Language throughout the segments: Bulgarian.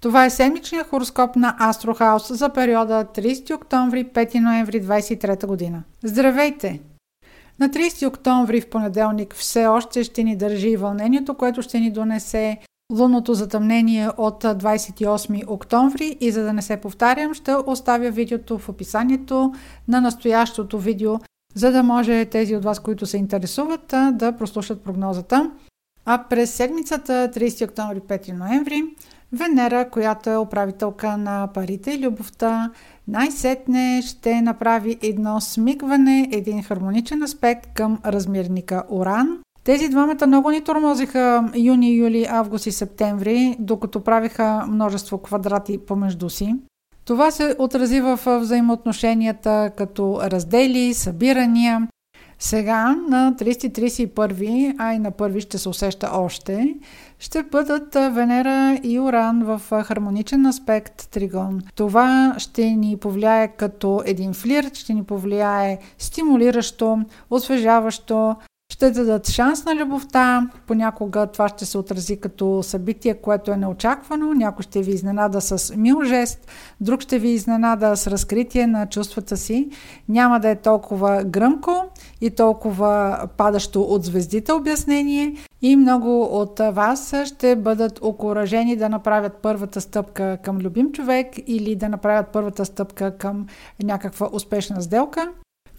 Това е седмичният хороскоп на Астрохаус за периода 30 октомври 5 ноември 23 година. Здравейте! На 30 октомври в понеделник все още ще ни държи вълнението, което ще ни донесе лунното затъмнение от 28 октомври и за да не се повтарям, ще оставя видеото в описанието на настоящото видео, за да може тези от вас, които се интересуват, да прослушат прогнозата. А през седмицата 30 октомври 5 ноември Венера, която е управителка на парите и любовта, най-сетне ще направи едно смигване, един хармоничен аспект към размерника Уран. Тези двамата много ни тормозиха юни, юли, август и септември, докато правиха множество квадрати помежду си. Това се отрази в взаимоотношенията като раздели, събирания. Сега на 30-31, а и на първи ще се усеща още, ще бъдат Венера и Уран в хармоничен аспект тригон. Това ще ни повлияе като един флирт, ще ни повлияе стимулиращо, освежаващо, ще дадат шанс на любовта. Понякога това ще се отрази като събитие, което е неочаквано. Някой ще ви изненада с мил жест, друг ще ви изненада с разкритие на чувствата си. Няма да е толкова гръмко и толкова падащо от звездите обяснение. И много от вас ще бъдат окоръжени да направят първата стъпка към любим човек или да направят първата стъпка към някаква успешна сделка.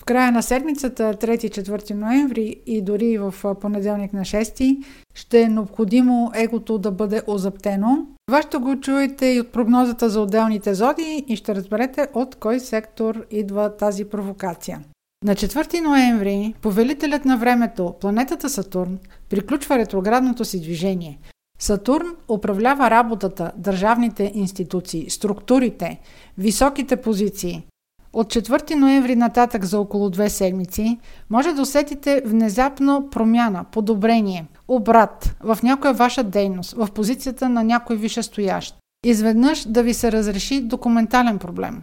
В края на седмицата, 3-4 ноември и дори в понеделник на 6, ще е необходимо егото да бъде озаптено. Това ще го чуете и от прогнозата за отделните зоди и ще разберете от кой сектор идва тази провокация. На 4 ноември повелителят на времето, планетата Сатурн, приключва ретроградното си движение. Сатурн управлява работата, държавните институции, структурите, високите позиции. От 4 ноември нататък за около две седмици може да усетите внезапно промяна, подобрение, обрат в някоя ваша дейност, в позицията на някой висшестоящ. Изведнъж да ви се разреши документален проблем.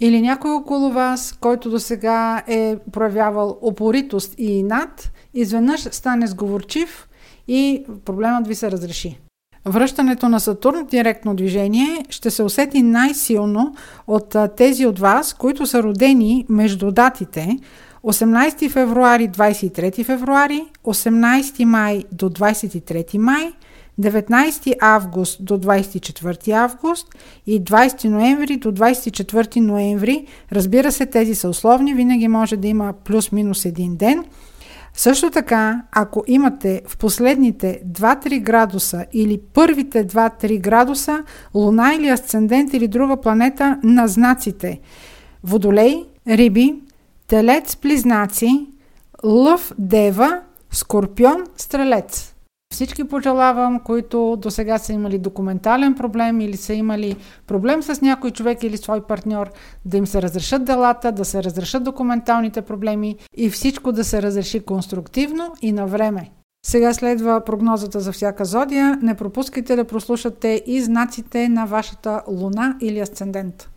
Или някой около вас, който до сега е проявявал опоритост и инат, изведнъж стане сговорчив и проблемът ви се разреши. Връщането на Сатурн в директно движение ще се усети най-силно от тези от вас, които са родени между датите 18 февруари 23 февруари, 18 май до 23 май, 19 август до 24 август и 20 ноември до 24 ноември. Разбира се, тези са условни, винаги може да има плюс-минус един ден – също така, ако имате в последните 2-3 градуса или първите 2-3 градуса Луна или Асцендент или друга планета на знаците Водолей, Риби, Телец, Близнаци, Лъв, Дева, Скорпион, Стрелец – всички пожелавам, които до сега са имали документален проблем или са имали проблем с някой човек или свой партньор, да им се разрешат делата, да се разрешат документалните проблеми и всичко да се разреши конструктивно и на време. Сега следва прогнозата за всяка зодия. Не пропускайте да прослушате и знаците на вашата луна или асцендент.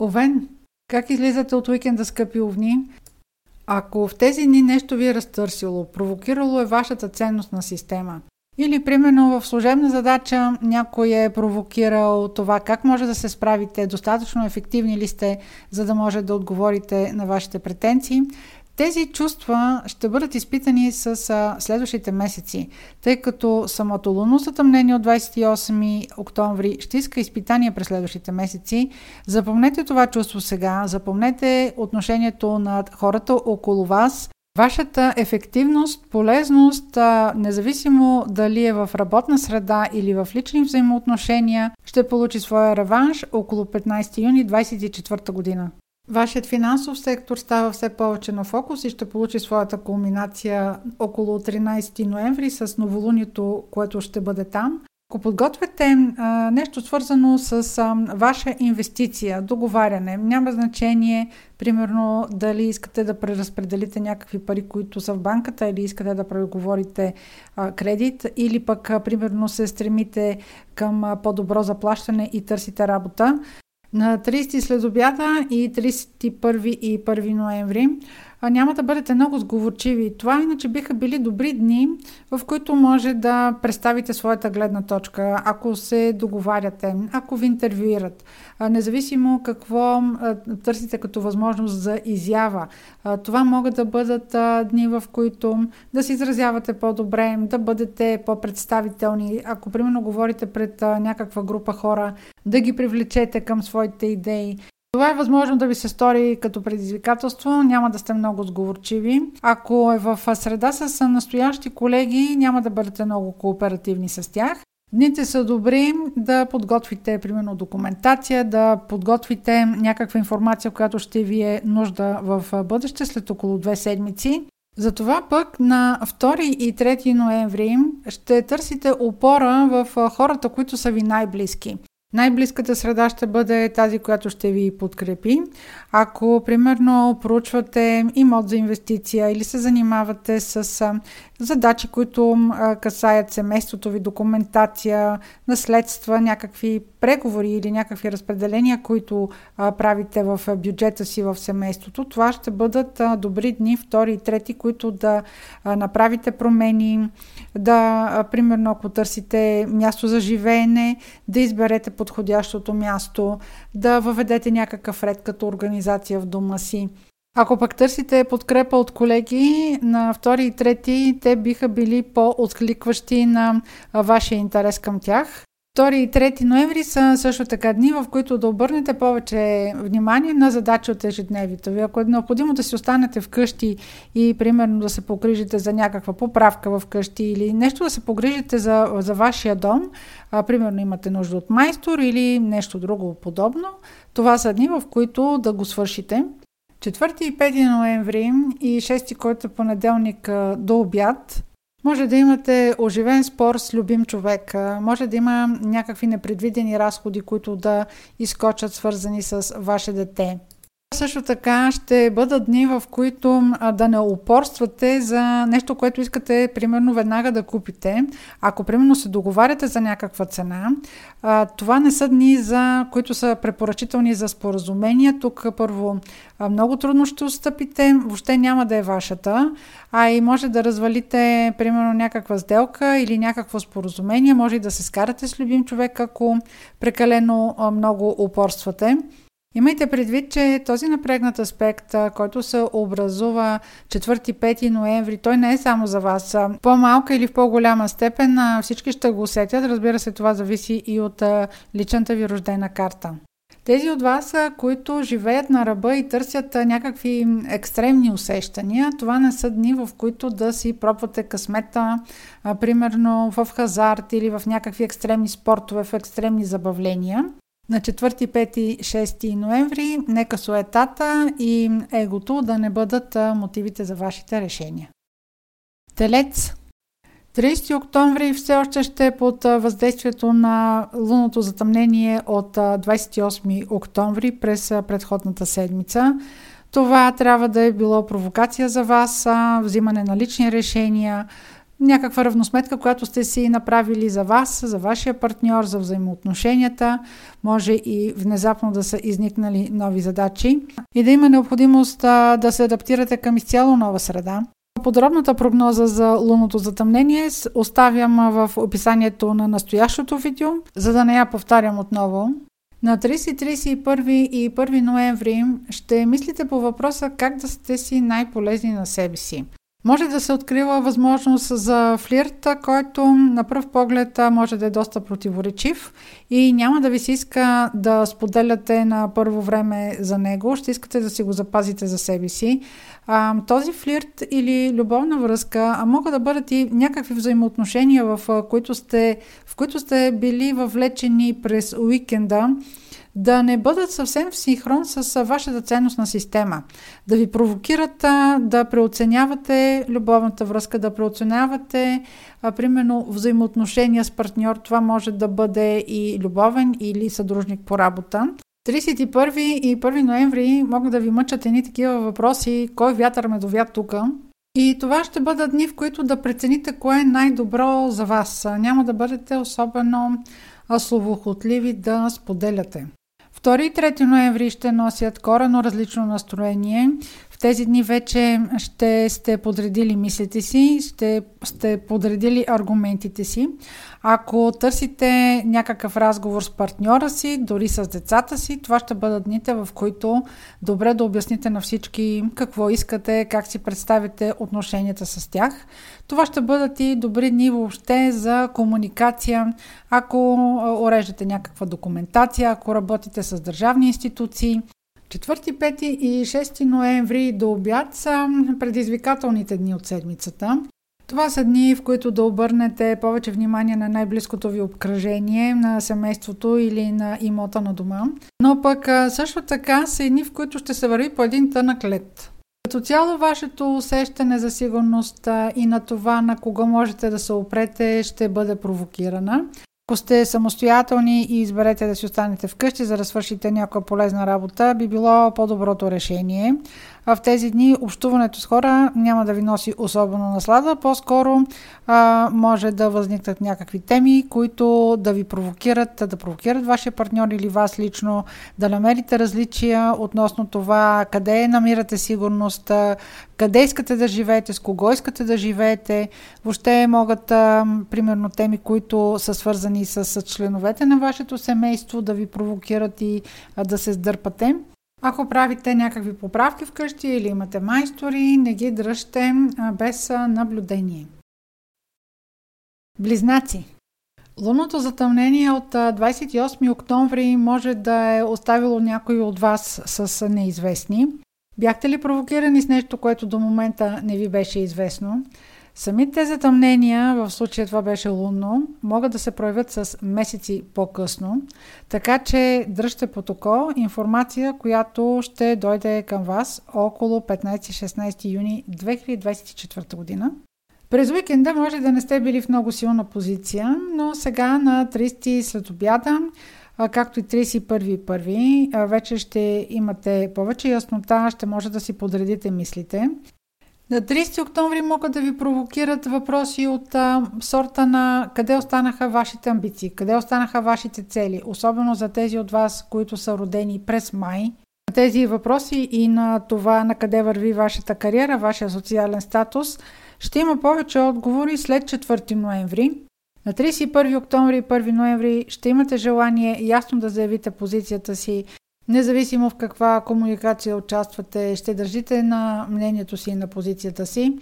Овен, как излизате от уикенда, скъпи овни? Ако в тези дни нещо ви е разтърсило, провокирало е вашата ценностна система, или, примерно, в служебна задача някой е провокирал това как може да се справите, достатъчно ефективни ли сте, за да може да отговорите на вашите претенции. Тези чувства ще бъдат изпитани с следващите месеци, тъй като самото лунно затъмнение от 28 октомври ще иска изпитания през следващите месеци. Запомнете това чувство сега, запомнете отношението на хората около вас, Вашата ефективност, полезност, независимо дали е в работна среда или в лични взаимоотношения, ще получи своя реванш около 15 юни 2024 година. Вашият финансов сектор става все повече на фокус и ще получи своята кулминация около 13 ноември с новолунието, което ще бъде там. Ако подготвяте а, нещо свързано с а, ваша инвестиция, договаряне, няма значение, примерно, дали искате да преразпределите някакви пари, които са в банката, или искате да преговорите а, кредит, или пък, а, примерно, се стремите към а, по-добро заплащане и търсите работа. На 30 след обяда и 31 и 1 ноември няма да бъдете много сговорчиви. Това иначе биха били добри дни, в които може да представите своята гледна точка, ако се договаряте, ако ви интервюират, независимо какво търсите като възможност за изява. Това могат да бъдат дни, в които да се изразявате по-добре, да бъдете по-представителни. Ако, примерно, говорите пред някаква група хора, да ги привлечете към своите идеи. Това е възможно да ви се стори като предизвикателство, няма да сте много сговорчиви. Ако е в среда с настоящи колеги, няма да бъдете много кооперативни с тях. Дните са добри да подготвите, примерно, документация, да подготвите някаква информация, която ще ви е нужда в бъдеще след около две седмици. Затова пък на 2 и 3 ноември ще търсите опора в хората, които са ви най-близки. Най-близката среда ще бъде тази, която ще ви подкрепи. Ако, примерно, проучвате имот за инвестиция или се занимавате с задачи, които касаят семейството ви, документация, наследства, някакви преговори или някакви разпределения, които правите в бюджета си в семейството, това ще бъдат добри дни, втори и трети, които да направите промени, да, примерно, ако търсите място за живеене, да изберете подходящото място, да въведете някакъв ред като организация в дома си. Ако пък търсите подкрепа от колеги на втори и трети, те биха били по-откликващи на вашия интерес към тях. 2 и 3 ноември са също така дни, в които да обърнете повече внимание на задачи от ежедневието ви. Ако е необходимо да си останете вкъщи и примерно да се погрижите за някаква поправка в къщи или нещо да се погрижите за, за вашия дом, а, примерно имате нужда от майстор или нещо друго подобно, това са дни, в които да го свършите. 4 и 5 ноември и 6, който е понеделник до обяд, може да имате оживен спор с любим човек, може да има някакви непредвидени разходи, които да изкочат свързани с ваше дете. Също така ще бъдат дни, в които да не упорствате за нещо, което искате, примерно, веднага да купите. Ако, примерно, се договаряте за някаква цена, това не са дни, за които са препоръчителни за споразумения. Тук първо много трудно ще отстъпите, въобще няма да е вашата, а и може да развалите, примерно, някаква сделка или някакво споразумение, може и да се скарате с любим човек, ако прекалено много упорствате. Имайте предвид, че този напрегнат аспект, който се образува 4-5 ноември, той не е само за вас. По-малка или в по-голяма степен всички ще го усетят. Разбира се, това зависи и от личната ви рождена карта. Тези от вас, които живеят на ръба и търсят някакви екстремни усещания, това не са дни, в които да си пробвате късмета, примерно в хазарт или в някакви екстремни спортове, в екстремни забавления. На 4, 5, 6 ноември нека суетата и егото да не бъдат мотивите за вашите решения. Телец 30 октомври все още ще е под въздействието на лунното затъмнение от 28 октомври през предходната седмица. Това трябва да е било провокация за вас, взимане на лични решения, някаква равносметка, която сте си направили за вас, за вашия партньор, за взаимоотношенията. Може и внезапно да са изникнали нови задачи и да има необходимост да се адаптирате към изцяло нова среда. Подробната прогноза за лунното затъмнение оставям в описанието на настоящото видео, за да не я повтарям отново. На 30, 31 и 1 ноември ще мислите по въпроса как да сте си най-полезни на себе си. Може да се открива възможност за флирт, който на пръв поглед може да е доста противоречив. И няма да ви се иска да споделяте на първо време за него, ще искате да си го запазите за себе си. А, този флирт или любовна връзка а могат да бъдат и някакви взаимоотношения, в които сте, в които сте били въвлечени през уикенда да не бъдат съвсем в синхрон с вашата ценностна система. Да ви провокират да преоценявате любовната връзка, да преоценявате а, примерно взаимоотношения с партньор. Това може да бъде и любовен или съдружник по работа. 31 и 1 ноември могат да ви мъчат едни такива въпроси, кой вятър ме довя тук. И това ще бъдат дни, в които да прецените кое е най-добро за вас. Няма да бъдете особено словохотливи да споделяте. 2 и 3 ноември ще носят корено различно настроение. В тези дни вече ще сте подредили мислите си, ще сте подредили аргументите си. Ако търсите някакъв разговор с партньора си, дори с децата си, това ще бъдат дните, в които добре да обясните на всички какво искате, как си представите отношенията с тях. Това ще бъдат и добри дни въобще за комуникация, ако уреждате някаква документация, ако работите с държавни институции, 4, 5 и 6 ноември до обяд са предизвикателните дни от седмицата. Това са дни, в които да обърнете повече внимание на най-близкото ви обкръжение, на семейството или на имота на дома. Но пък също така са дни, в които ще се върви по един тънък лед. Като цяло вашето усещане за сигурност и на това на кого можете да се опрете ще бъде провокирана. Ако сте самостоятелни и изберете да си останете вкъщи, за да свършите някаква полезна работа, би било по-доброто решение в тези дни общуването с хора няма да ви носи особено наслада, по-скоро а, може да възникнат някакви теми, които да ви провокират, да провокират вашия партньор или вас лично, да намерите различия относно това къде намирате сигурност, къде искате да живеете, с кого искате да живеете. Въобще могат, а, примерно, теми, които са свързани с, с членовете на вашето семейство, да ви провокират и а, да се сдърпате. Ако правите някакви поправки вкъщи или имате майстори, не ги дръжте без наблюдение. Близнаци Лунното затъмнение от 28 октомври може да е оставило някой от вас с неизвестни. Бяхте ли провокирани с нещо, което до момента не ви беше известно? Самите затъмнения, в случая това беше лунно, могат да се проявят с месеци по-късно, така че дръжте протокол, информация, която ще дойде към вас около 15-16 юни 2024 година. През уикенда може да не сте били в много силна позиция, но сега на 30 след обяда, както и 31.1. вече ще имате повече яснота, ще може да си подредите мислите. На 30 октомври могат да ви провокират въпроси от а, сорта на къде останаха вашите амбиции, къде останаха вашите цели, особено за тези от вас, които са родени през май. На тези въпроси и на това на къде върви вашата кариера, вашия социален статус, ще има повече отговори след 4 ноември. На 31 октомври и 1 ноември ще имате желание ясно да заявите позицията си Независимо в каква комуникация участвате, ще държите на мнението си и на позицията си.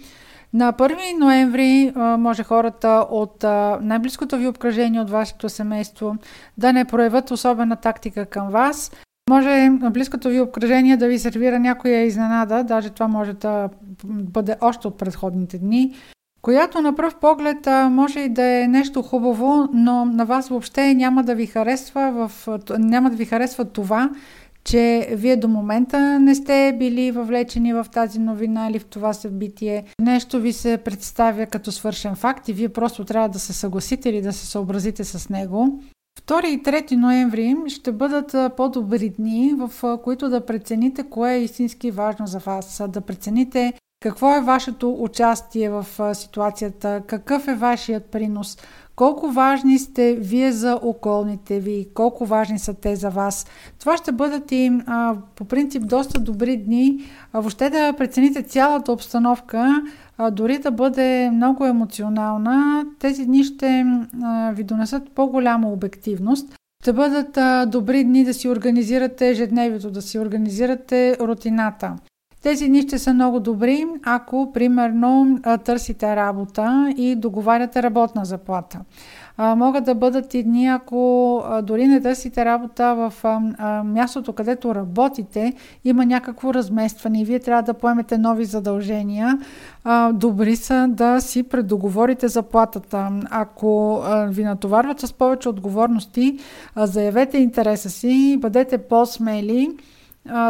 На 1 ноември може хората от най-близкото ви обкръжение от вашето семейство да не проявят особена тактика към вас. Може близкото ви обкръжение да ви сервира някоя изненада, даже това може да бъде още от предходните дни, която на пръв поглед може и да е нещо хубаво, но на вас въобще няма да ви харесва, в, няма да ви харесва това, че вие до момента не сте били въвлечени в тази новина или в това събитие. Нещо ви се представя като свършен факт и вие просто трябва да се съгласите или да се съобразите с него. 2 и 3 ноември ще бъдат по-добри дни, в които да прецените кое е истински важно за вас, да прецените какво е вашето участие в ситуацията, какъв е вашият принос, колко важни сте вие за околните ви, колко важни са те за вас. Това ще бъдат и по принцип доста добри дни, а, въобще да прецените цялата обстановка, дори да бъде много емоционална. Тези дни ще ви донесат по-голяма обективност. Ще бъдат добри дни да си организирате ежедневието, да си организирате рутината. Тези дни ще са много добри, ако примерно търсите работа и договаряте работна заплата. Могат да бъдат и дни, ако дори не търсите работа в мястото, където работите, има някакво разместване и вие трябва да поемете нови задължения. Добри са да си предоговорите заплатата. Ако ви натоварват с повече отговорности, заявете интереса си, бъдете по-смели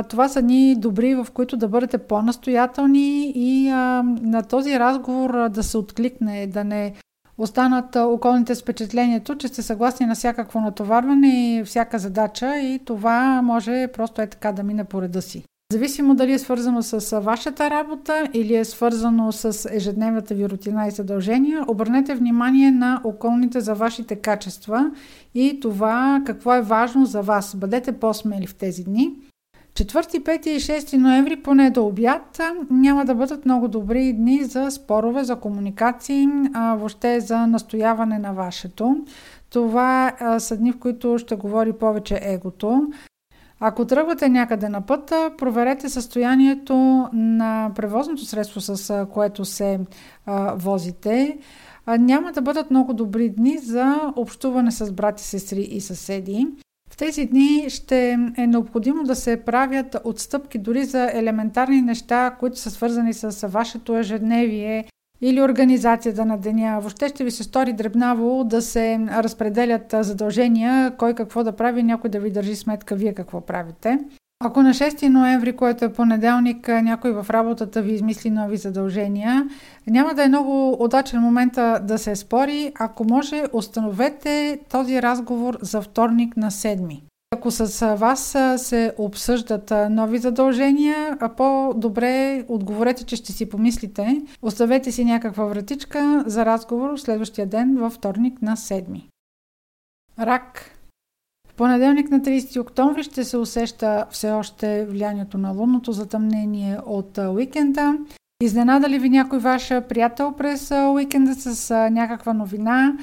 това са ни добри, в които да бъдете по-настоятелни и а, на този разговор да се откликне, да не останат околните с впечатлението, че сте съгласни на всякакво натоварване и всяка задача и това може просто е така да мине по реда си. Зависимо дали е свързано с вашата работа или е свързано с ежедневната ви рутина и задължения, обърнете внимание на околните за вашите качества и това какво е важно за вас. Бъдете по-смели в тези дни. 4, 5 и 6 ноември, поне до обяд, няма да бъдат много добри дни за спорове, за комуникации, а, въобще за настояване на вашето. Това са дни, в които ще говори повече егото. Ако тръгвате някъде на пътя, проверете състоянието на превозното средство, с което се а, возите. А, няма да бъдат много добри дни за общуване с брати, сестри и съседи. В тези дни ще е необходимо да се правят отстъпки дори за елементарни неща, които са свързани с вашето ежедневие или организацията на деня. Въобще ще ви се стори дребнаво да се разпределят задължения, кой какво да прави, някой да ви държи сметка вие какво правите. Ако на 6 ноември, което е понеделник, някой в работата ви измисли нови задължения, няма да е много удачен момент да се спори. Ако може, установете този разговор за вторник на 7. Ако с вас се обсъждат нови задължения, а по-добре отговорете, че ще си помислите. Оставете си някаква вратичка за разговор следващия ден във вторник на 7. Рак в понеделник на 30 октомври ще се усеща все още влиянието на лунното затъмнение от уикенда. Изненада ли ви някой ваш приятел през уикенда с някаква новина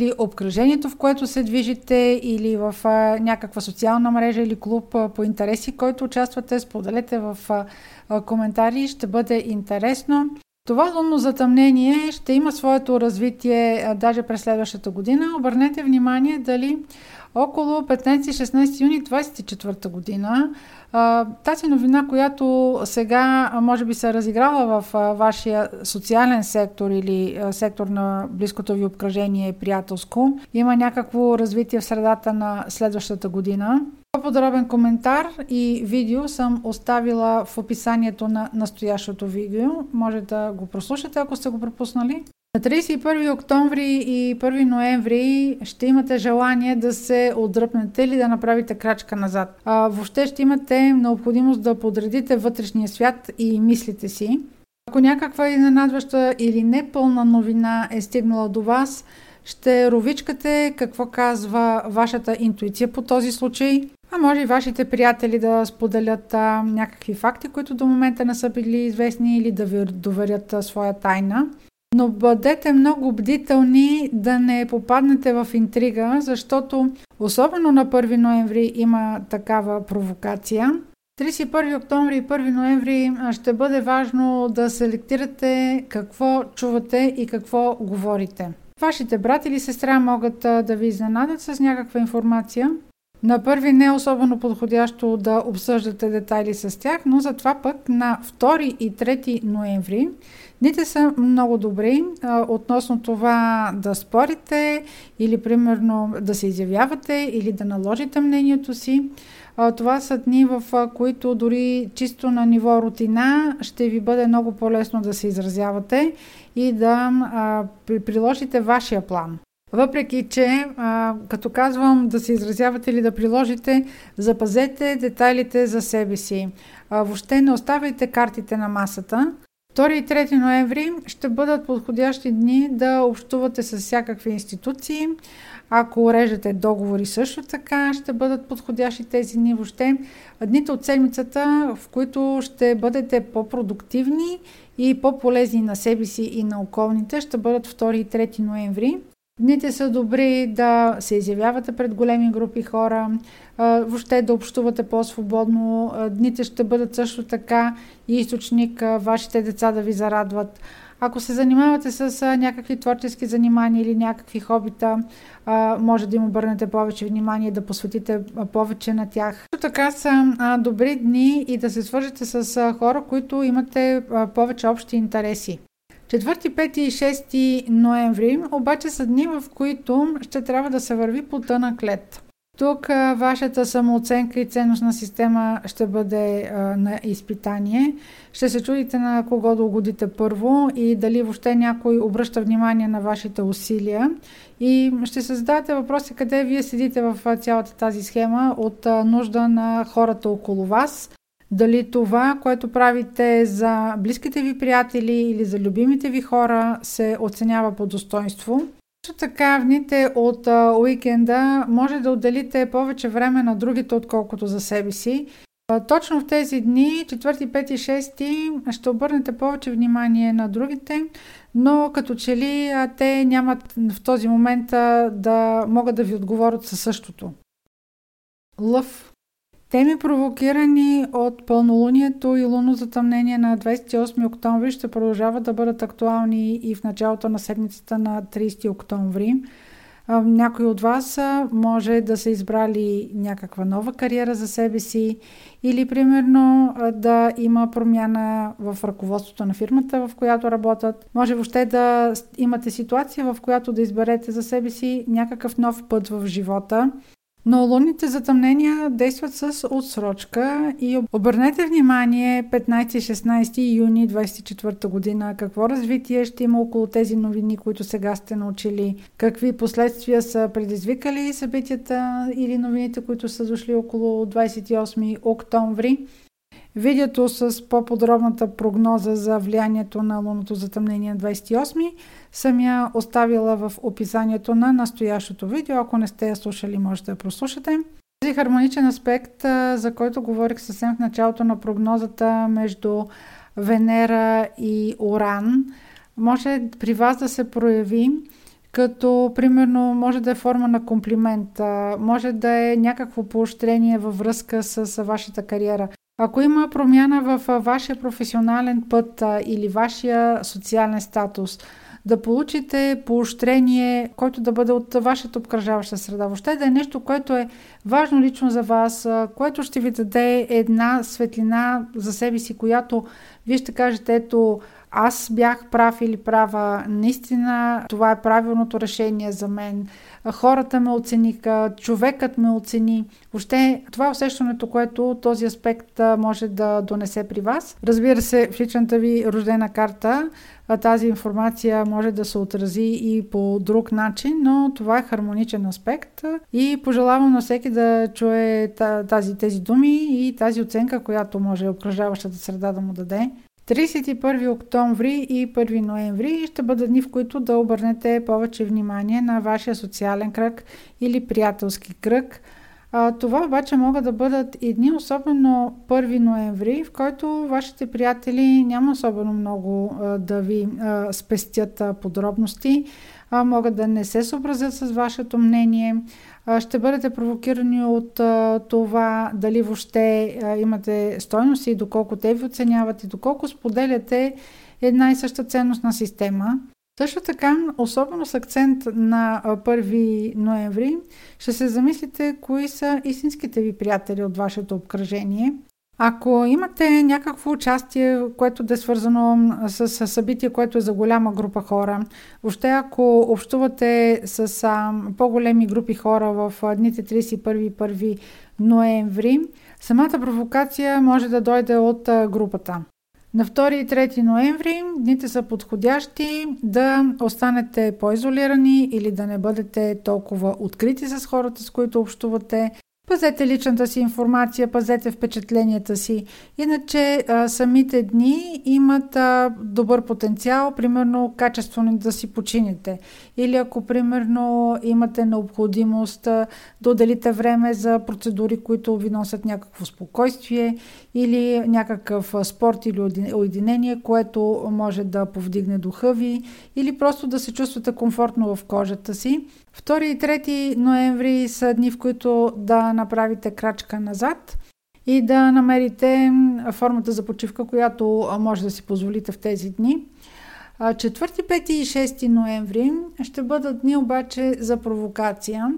или обкръжението, в което се движите, или в някаква социална мрежа или клуб по интереси, който участвате, споделете в коментари, ще бъде интересно. Това лунно затъмнение ще има своето развитие даже през следващата година. Обърнете внимание дали около 15-16 юни 24 година. Тази новина, която сега може би се разиграла в вашия социален сектор или сектор на близкото ви обкръжение и приятелско, има някакво развитие в средата на следващата година. По-подробен коментар и видео съм оставила в описанието на настоящото видео. Може да го прослушате, ако сте го пропуснали. На 31 октомври и 1 ноември ще имате желание да се отдръпнете или да направите крачка назад. А, въобще ще имате необходимост да подредите вътрешния свят и мислите си. Ако някаква изненадваща или непълна новина е стигнала до вас, ще ровичкате какво казва вашата интуиция по този случай, а може и вашите приятели да споделят а, някакви факти, които до момента не са били известни или да ви доверят а, своя тайна. Но бъдете много бдителни да не попаднете в интрига, защото особено на 1 ноември има такава провокация. 31 октомври и 1 ноември ще бъде важно да селектирате какво чувате и какво говорите. Вашите брат или сестра могат да ви изненадат с някаква информация. На първи не е особено подходящо да обсъждате детайли с тях, но затова пък на 2 и 3 ноември Дните са много добри а, относно това да спорите или примерно да се изявявате или да наложите мнението си. А, това са дни, в които дори чисто на ниво рутина ще ви бъде много по-лесно да се изразявате и да а, приложите вашия план. Въпреки, че а, като казвам да се изразявате или да приложите, запазете детайлите за себе си. А, въобще не оставяйте картите на масата. 2 и 3 ноември ще бъдат подходящи дни да общувате с всякакви институции. Ако уреждате договори също така, ще бъдат подходящи тези дни въобще. Дните от седмицата, в които ще бъдете по-продуктивни и по-полезни на себе си и на околните, ще бъдат 2 и 3 ноември. Дните са добри да се изявявате пред големи групи хора, въобще да общувате по-свободно. Дните ще бъдат също така и източник вашите деца да ви зарадват. Ако се занимавате с някакви творчески занимания или някакви хобита, може да им обърнете повече внимание, да посветите повече на тях. Също така са добри дни и да се свържете с хора, които имате повече общи интереси. 4, 5 и 6 ноември обаче са дни, в които ще трябва да се върви по тънък лед. Тук вашата самооценка и ценностна система ще бъде а, на изпитание. Ще се чудите на кого да угодите първо и дали въобще някой обръща внимание на вашите усилия. И ще се задавате въпроси къде вие седите в цялата тази схема от нужда на хората около вас – дали това, което правите за близките ви приятели или за любимите ви хора се оценява по достоинство. Също така в дните от а, уикенда може да отделите повече време на другите, отколкото за себе си. Точно в тези дни, 4, 5 и 6, ще обърнете повече внимание на другите, но като че ли те нямат в този момент да могат да ви отговорят със същото. Лъв. Теми провокирани от пълнолунието и лунно затъмнение на 28 октомври ще продължават да бъдат актуални и в началото на седмицата на 30 октомври. Някои от вас може да са избрали някаква нова кариера за себе си или примерно да има промяна в ръководството на фирмата, в която работят. Може въобще да имате ситуация, в която да изберете за себе си някакъв нов път в живота но лунните затъмнения действат с отсрочка и обърнете внимание 15-16 юни 24 година какво развитие ще има около тези новини, които сега сте научили, какви последствия са предизвикали събитията или новините, които са дошли около 28 октомври. Видеото с по-подробната прогноза за влиянието на лунното затъмнение на 28 съм я оставила в описанието на настоящото видео. Ако не сте я слушали, можете да прослушате. Този хармоничен аспект, за който говорих съвсем в началото на прогнозата между Венера и Оран, може при вас да се прояви като примерно може да е форма на комплимент, може да е някакво поощрение във връзка с вашата кариера. Ако има промяна в вашия професионален път или вашия социален статус, да получите поощрение, който да бъде от вашата обкръжаваща среда. Въобще да е нещо, което е важно лично за вас, което ще ви даде една светлина за себе си, която вие ще кажете, ето, аз бях прав или права, наистина това е правилното решение за мен, хората ме оцениха, човекът ме оцени. Въобще това е усещането, което този аспект може да донесе при вас. Разбира се, в личната ви рождена карта тази информация може да се отрази и по друг начин, но това е хармоничен аспект и пожелавам на всеки да чуе тази, тези думи и тази оценка, която може обкръжаващата среда да му даде. 31 октомври и 1 ноември ще бъдат дни, в които да обърнете повече внимание на вашия социален кръг или приятелски кръг. Това обаче могат да бъдат и дни, особено 1 ноември, в който вашите приятели няма особено много да ви спестят подробности, могат да не се съобразят с вашето мнение ще бъдете провокирани от това дали въобще имате стойност и доколко те ви оценяват и доколко споделяте една и съща ценностна система. Също така, особено с акцент на 1 ноември, ще се замислите кои са истинските ви приятели от вашето обкръжение ако имате някакво участие, което да е свързано с, събитие, което е за голяма група хора, въобще ако общувате с по-големи групи хора в дните 31 и 1 ноември, самата провокация може да дойде от групата. На 2 и 3 ноември дните са подходящи да останете по-изолирани или да не бъдете толкова открити с хората, с които общувате, Пазете личната си информация, пазете впечатленията си. Иначе а, самите дни имат а, добър потенциал, примерно качествено да си почините. Или ако примерно имате необходимост а, да отделите време за процедури, които ви носят някакво спокойствие или някакъв спорт или уединение, което може да повдигне духа ви или просто да се чувствате комфортно в кожата си. 2 и 3 ноември са дни, в които да направите крачка назад и да намерите формата за почивка, която може да си позволите в тези дни. 4, 5 и 6 ноември ще бъдат дни обаче за провокация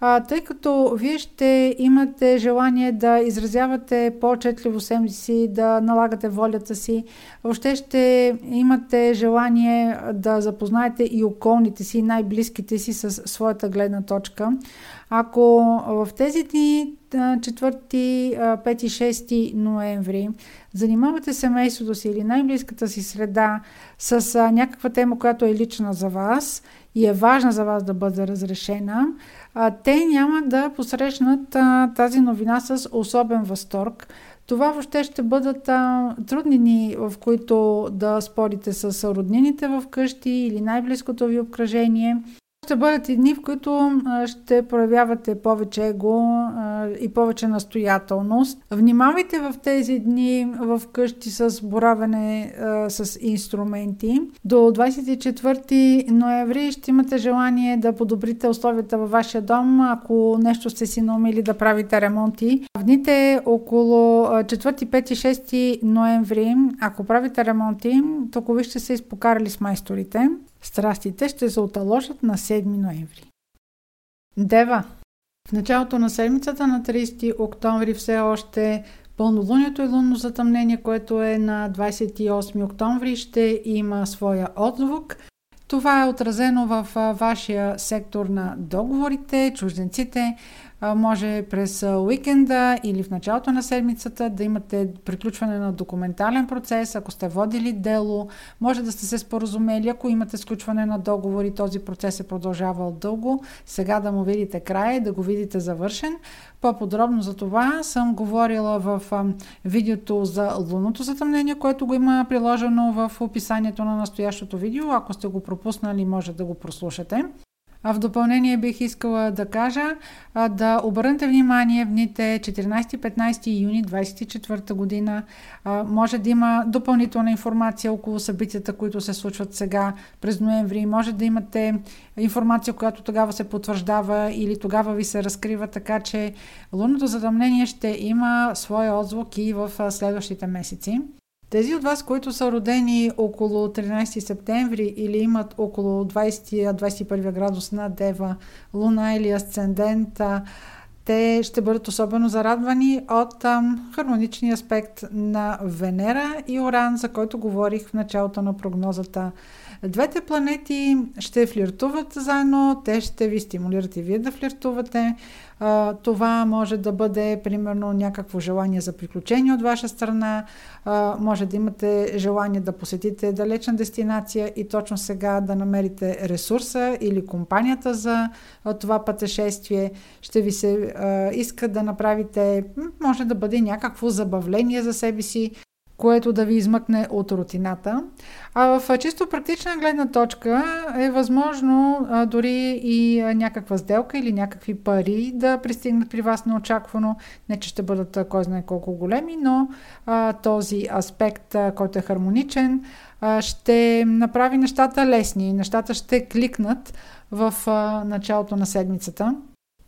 а, тъй като вие ще имате желание да изразявате по-четливо себе си, да налагате волята си, въобще ще имате желание да запознаете и околните си, най-близките си с своята гледна точка. Ако в тези дни 4, 5, 6 ноември занимавате семейството си или най-близката си среда с някаква тема, която е лична за вас и е важна за вас да бъде разрешена, те няма да посрещнат а, тази новина с особен възторг. Това въобще ще бъдат а, трудни дни, в които да спорите с роднините в къщи или най-близкото ви обкръжение. Ще бъдат и дни, в които ще проявявате повече его, и повече настоятелност. Внимавайте в тези дни в къщи с боравене с инструменти. До 24 ноември ще имате желание да подобрите условията във вашия дом, ако нещо сте си наумили да правите ремонти. В дните около 4, 5, 6 ноември, ако правите ремонти, толкова ще се изпокарали с майсторите. Страстите ще се оталожат на 7 ноември. Дева. В началото на седмицата на 30 октомври все още пълнолунието и лунно затъмнение, което е на 28 октомври, ще има своя отзвук. Това е отразено в вашия сектор на договорите, чужденците, може през уикенда или в началото на седмицата да имате приключване на документален процес, ако сте водили дело, може да сте се споразумели, ако имате сключване на договори, този процес е продължавал дълго, сега да му видите края да го видите завършен. По-подробно за това съм говорила в видеото за лунното затъмнение, което го има приложено в описанието на настоящото видео. Ако сте го пропуснали, може да го прослушате. В допълнение бих искала да кажа да обърнете внимание в дните 14-15 юни 24 година. Може да има допълнителна информация около събитията, които се случват сега през ноември. Може да имате информация, която тогава се потвърждава или тогава ви се разкрива, така че лунното задъмнение ще има своя отзвук и в следващите месеци. Тези от вас, които са родени около 13 септември или имат около 20-21 градус на Дева, Луна или Асцендента, те ще бъдат особено зарадвани от ам, хармоничния аспект на Венера и Оран, за който говорих в началото на прогнозата. Двете планети ще флиртуват заедно, те ще ви стимулират и вие да флиртувате. Това може да бъде, примерно, някакво желание за приключение от ваша страна. Може да имате желание да посетите далечна дестинация и точно сега да намерите ресурса или компанията за това пътешествие. Ще ви се иска да направите, може да бъде някакво забавление за себе си, което да ви измъкне от рутината. А в чисто практична гледна точка е възможно а, дори и някаква сделка или някакви пари да пристигнат при вас неочаквано. Не, че ще бъдат кой знае колко големи, но а, този аспект, а, който е хармоничен, а, ще направи нещата лесни. Нещата ще кликнат в а, началото на седмицата.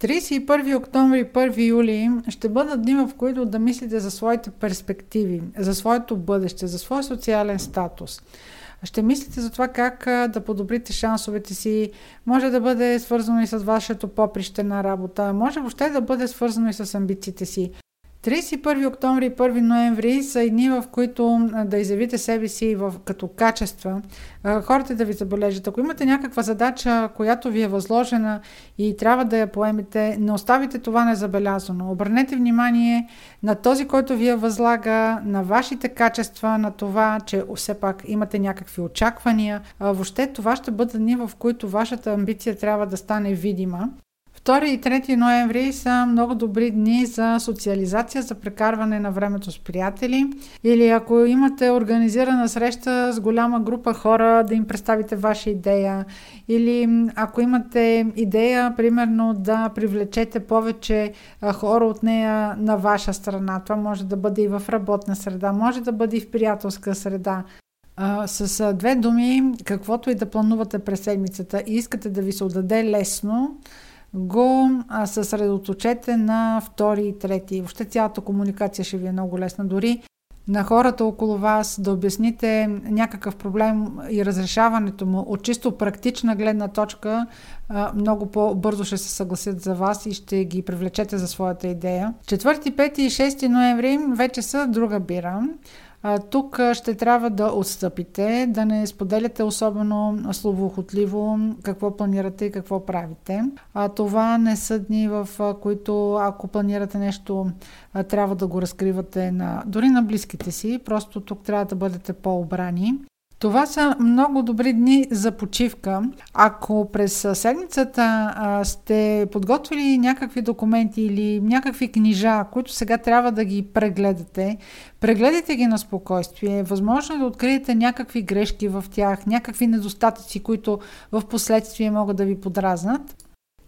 31 октомври и 1 юли ще бъдат дни, в които да мислите за своите перспективи, за своето бъдеще, за своя социален статус. Ще мислите за това как да подобрите шансовете си. Може да бъде свързано и с вашето поприще на работа. Може въобще да бъде свързано и с амбициите си. 31 октомври и 1 ноември са дни, в които да изявите себе си в, като качества, хората да ви забележат. Ако имате някаква задача, която ви е възложена и трябва да я поемете, не оставите това незабелязано. Обърнете внимание на този, който ви я възлага, на вашите качества, на това, че все пак имате някакви очаквания. Въобще това ще бъдат дни, в които вашата амбиция трябва да стане видима. 2 и 3 ноември са много добри дни за социализация, за прекарване на времето с приятели. Или ако имате организирана среща с голяма група хора, да им представите ваша идея. Или ако имате идея, примерно, да привлечете повече хора от нея на ваша страна. Това може да бъде и в работна среда, може да бъде и в приятелска среда. с две думи, каквото и да планувате през седмицата и искате да ви се отдаде лесно, го съсредоточете на втори и трети. Въобще цялата комуникация ще ви е много лесна. Дори на хората около вас да обясните някакъв проблем и разрешаването му от чисто практична гледна точка, много по-бързо ще се съгласят за вас и ще ги привлечете за своята идея. 4, 5 и 6 ноември вече са друга бира. Тук ще трябва да отстъпите, да не споделяте особено словоохотливо какво планирате и какво правите. Това не са дни, в които ако планирате нещо, трябва да го разкривате на, дори на близките си. Просто тук трябва да бъдете по-обрани. Това са много добри дни за почивка. Ако през седмицата сте подготвили някакви документи или някакви книжа, които сега трябва да ги прегледате, прегледайте ги на спокойствие. Възможно е да откриете някакви грешки в тях, някакви недостатъци, които в последствие могат да ви подразнат.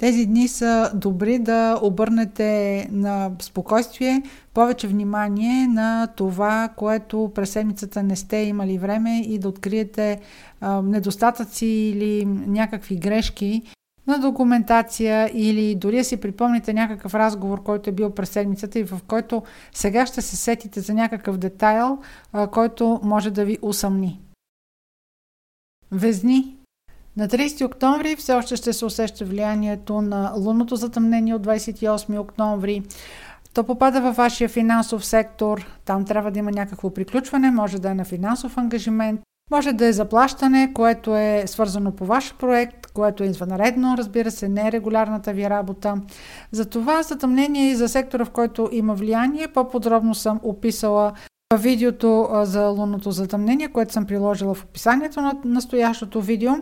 Тези дни са добри да обърнете на спокойствие повече внимание на това, което през седмицата не сте имали време и да откриете а, недостатъци или някакви грешки на документация или дори да си припомните някакъв разговор, който е бил през седмицата и в който сега ще се сетите за някакъв детайл, а, който може да ви усъмни. Везни на 30 октомври все още ще се усеща влиянието на лунното затъмнение от 28 октомври. То попада във вашия финансов сектор. Там трябва да има някакво приключване, може да е на финансов ангажимент, може да е заплащане, което е свързано по ваш проект, което е извънредно, разбира се, не е регулярната ви работа. За това затъмнение и за сектора, в който има влияние, по-подробно съм описала видеото за лунното затъмнение, което съм приложила в описанието на настоящото видео.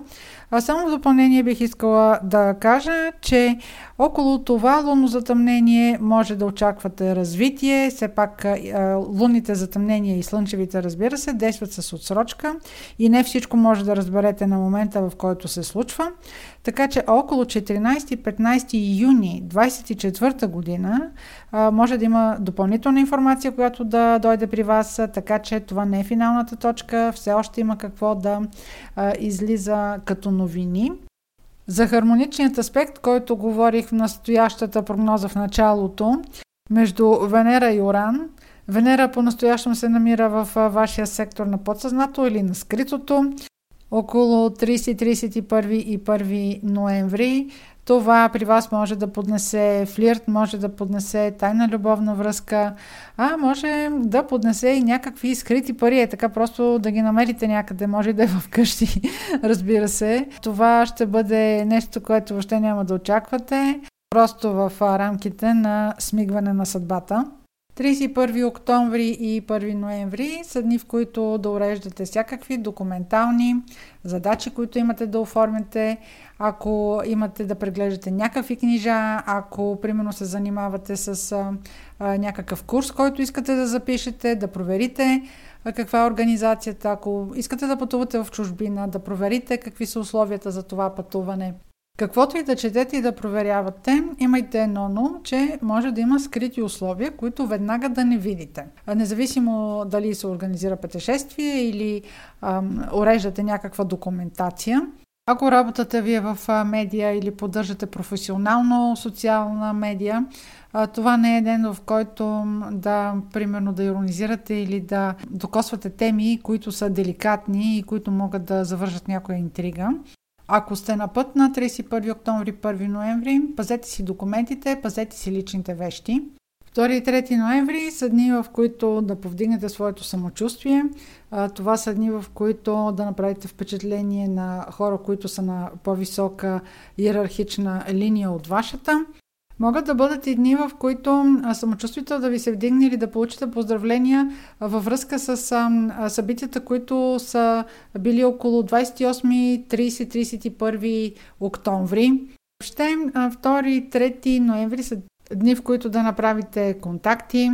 А само в допълнение бих искала да кажа, че около това лунно затъмнение може да очаквате развитие. Все пак лунните затъмнения и слънчевите, разбира се, действат с отсрочка и не всичко може да разберете на момента, в който се случва. Така че около 14-15 юни 24 година може да има допълнителна информация, която да дойде при вас, така че това не е финалната точка. Все още има какво да излиза като новини. За хармоничният аспект, който говорих в настоящата прогноза в началото, между Венера и Оран, Венера по-настоящем се намира в вашия сектор на подсъзнато или на скритото. Около 30-31 и 1 ноември това при вас може да поднесе флирт, може да поднесе тайна любовна връзка, а може да поднесе и някакви скрити пари, е така просто да ги намерите някъде, може да е вкъщи, разбира се. Това ще бъде нещо, което въобще няма да очаквате, просто в рамките на смигване на съдбата. 31 октомври и 1 ноември са дни, в които да уреждате всякакви документални задачи, които имате да оформяте. Ако имате да преглеждате някакви книжа, ако примерно се занимавате с а, а, някакъв курс, който искате да запишете, да проверите каква е организацията, ако искате да пътувате в чужбина, да проверите какви са условията за това пътуване. Каквото и да четете и да проверявате, имайте едно но, че може да има скрити условия, които веднага да не видите. Независимо дали се организира пътешествие или ам, уреждате някаква документация, ако работата ви е в медия или поддържате професионално социална медия, това не е ден, в който да, примерно, да иронизирате или да докосвате теми, които са деликатни и които могат да завържат някоя интрига. Ако сте на път на 31 октомври, 1 ноември, пазете си документите, пазете си личните вещи. 2 и 3 ноември са дни, в които да повдигнете своето самочувствие. Това са дни, в които да направите впечатление на хора, които са на по-висока иерархична линия от вашата. Могат да бъдат и дни, в които самочувствието да ви се вдигне или да получите поздравления във връзка с събитията, които са били около 28, 30, 31 октомври. Въобще 2, 3 ноември са дни, в които да направите контакти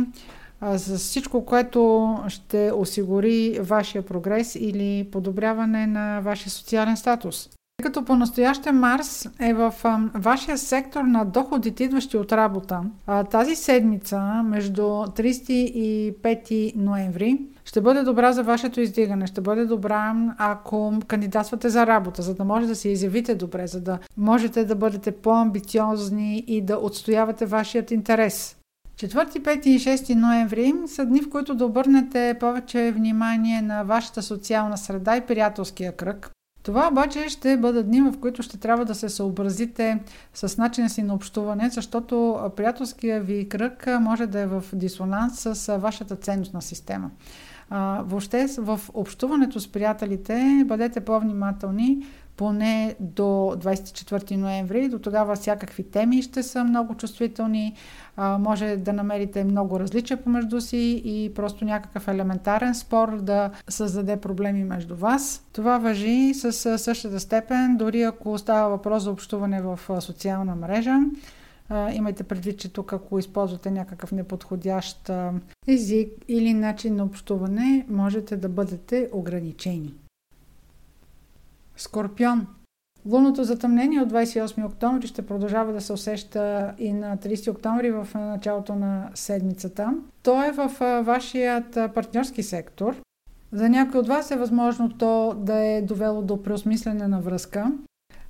с всичко, което ще осигури вашия прогрес или подобряване на вашия социален статус. Тъй като по-настояще Марс е в а, вашия сектор на доходите, идващи от работа, а, тази седмица между 30 и 5 ноември ще бъде добра за вашето издигане, ще бъде добра ако кандидатствате за работа, за да може да се изявите добре, за да можете да бъдете по-амбициозни и да отстоявате вашият интерес. 4, 5 и 6 ноември са дни, в които да обърнете повече внимание на вашата социална среда и приятелския кръг. Това обаче ще бъдат дни, в които ще трябва да се съобразите с начина си на общуване, защото приятелския ви кръг може да е в дисонанс с вашата ценностна система. въобще в общуването с приятелите бъдете по-внимателни, поне до 24 ноември. До тогава всякакви теми ще са много чувствителни. А, може да намерите много различия помежду си и просто някакъв елементарен спор да създаде проблеми между вас. Това въжи с същата степен, дори ако става въпрос за общуване в социална мрежа. Uh, имайте предвид, че тук ако използвате някакъв неподходящ език или начин на общуване, можете да бъдете ограничени. Скорпион. Лунното затъмнение от 28 октомври ще продължава да се усеща и на 30 октомври в началото на седмицата. То е в вашият партньорски сектор. За някой от вас е възможно то да е довело до преосмислене на връзка.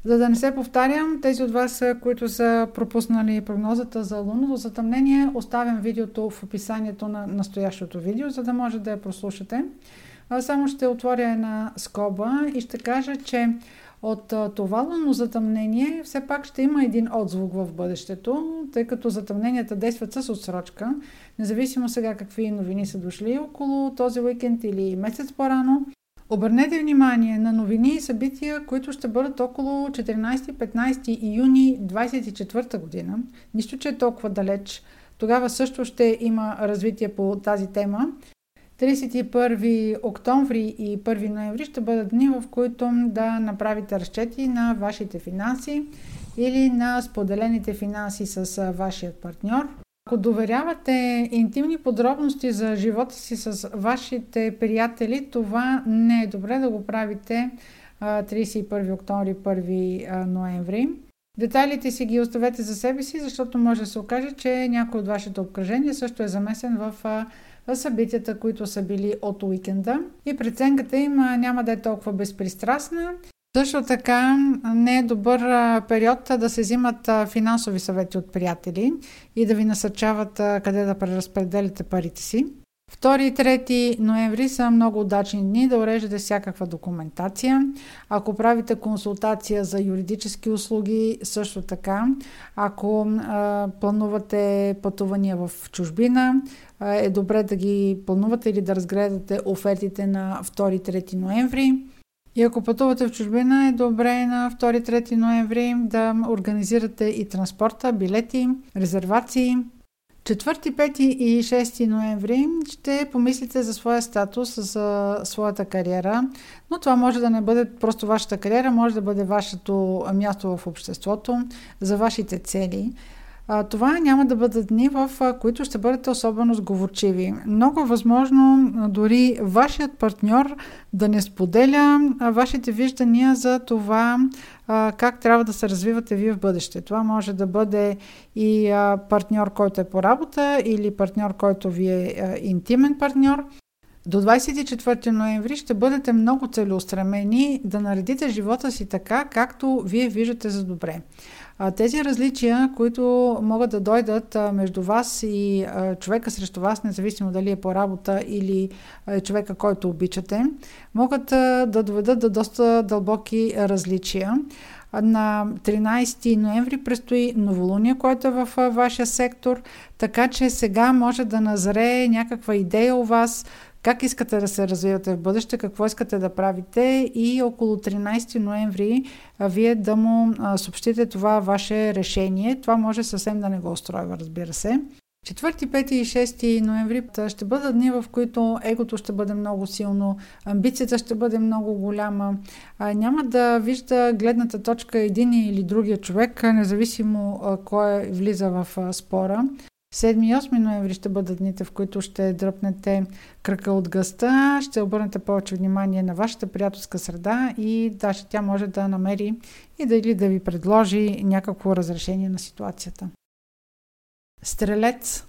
За да не се повтарям, тези от вас, които са пропуснали прогнозата за лунното затъмнение, оставям видеото в описанието на настоящото видео, за да може да я прослушате. Само ще отворя една скоба и ще кажа, че от това лунно затъмнение все пак ще има един отзвук в бъдещето, тъй като затъмненията действат с отсрочка, независимо сега какви новини са дошли около този уикенд или месец по-рано. Обърнете внимание на новини и събития, които ще бъдат около 14-15 июни 2024 година. Нищо, че е толкова далеч. Тогава също ще има развитие по тази тема. 31 октомври и 1 ноември ще бъдат дни, в които да направите разчети на вашите финанси или на споделените финанси с вашият партньор. Ако доверявате интимни подробности за живота си с вашите приятели, това не е добре да го правите 31 октомври, 1 ноември. Детайлите си ги оставете за себе си, защото може да се окаже, че някой от вашето обкръжение също е замесен в събитията, които са били от уикенда и преценката им няма да е толкова безпристрастна. Също така не е добър период да се взимат финансови съвети от приятели и да ви насърчават къде да преразпределите парите си. 2 и 3 ноември са много удачни дни да уреждате всякаква документация. Ако правите консултация за юридически услуги, също така. Ако а, планувате пътувания в чужбина, а, е добре да ги планувате или да разгледате офертите на 2-3 ноември. И ако пътувате в чужбина, е добре на 2-3 ноември да организирате и транспорта, билети, резервации. 4, 5 и 6 ноември ще помислите за своя статус, за своята кариера, но това може да не бъде просто вашата кариера, може да бъде вашето място в обществото, за вашите цели това няма да бъдат дни, в които ще бъдете особено сговорчиви. Много е възможно дори вашият партньор да не споделя вашите виждания за това как трябва да се развивате вие в бъдеще. Това може да бъде и партньор, който е по работа, или партньор, който ви е интимен партньор. До 24 ноември ще бъдете много целеустремени да наредите живота си така, както вие виждате за добре. Тези различия, които могат да дойдат между вас и човека срещу вас, независимо дали е по работа или е човека, който обичате, могат да доведат до доста дълбоки различия. На 13 ноември предстои новолуние, което е в вашия сектор, така че сега може да назре някаква идея у вас, как искате да се развивате в бъдеще, какво искате да правите и около 13 ноември вие да му съобщите това ваше решение. Това може съвсем да не го устройва, разбира се. 4, 5 и 6 ноември ще бъдат дни, в които егото ще бъде много силно, амбицията ще бъде много голяма. Няма да вижда гледната точка един или другия човек, независимо кой влиза в спора. 7 и 8 ноември ще бъдат дните, в които ще дръпнете кръка от гъста, ще обърнете повече внимание на вашата приятелска среда и даже тя може да намери и да или да ви предложи някакво разрешение на ситуацията. Стрелец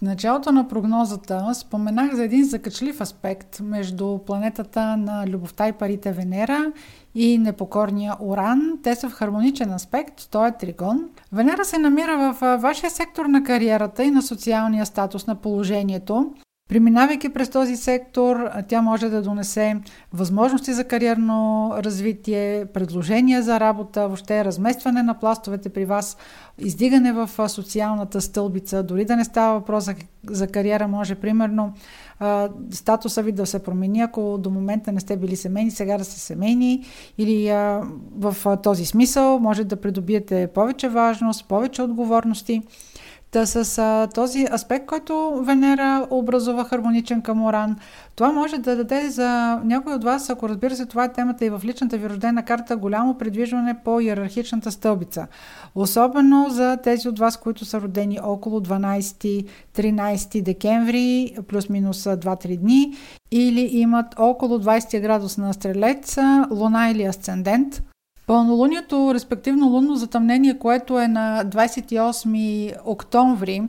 в началото на прогнозата споменах за един закачлив аспект между планетата на любовта и парите Венера и непокорния Уран. Те са в хармоничен аспект, той е тригон. Венера се намира в вашия сектор на кариерата и на социалния статус на положението. Преминавайки през този сектор, тя може да донесе възможности за кариерно развитие, предложения за работа, въобще разместване на пластовете при вас, издигане в социалната стълбица, дори да не става въпрос за, за кариера, може примерно статуса ви да се промени, ако до момента не сте били семейни, сега да сте семейни или в този смисъл може да придобиете повече важност, повече отговорности. Та с а, този аспект, който Венера образува хармоничен към Оран, това може да даде за някой от вас, ако разбира се това е темата и в личната ви рождена карта, голямо предвижване по иерархичната стълбица. Особено за тези от вас, които са родени около 12-13 декември, плюс-минус 2-3 дни, или имат около 20 градус на стрелец, луна или асцендент – Пълнолунието, респективно лунно затъмнение, което е на 28 октомври,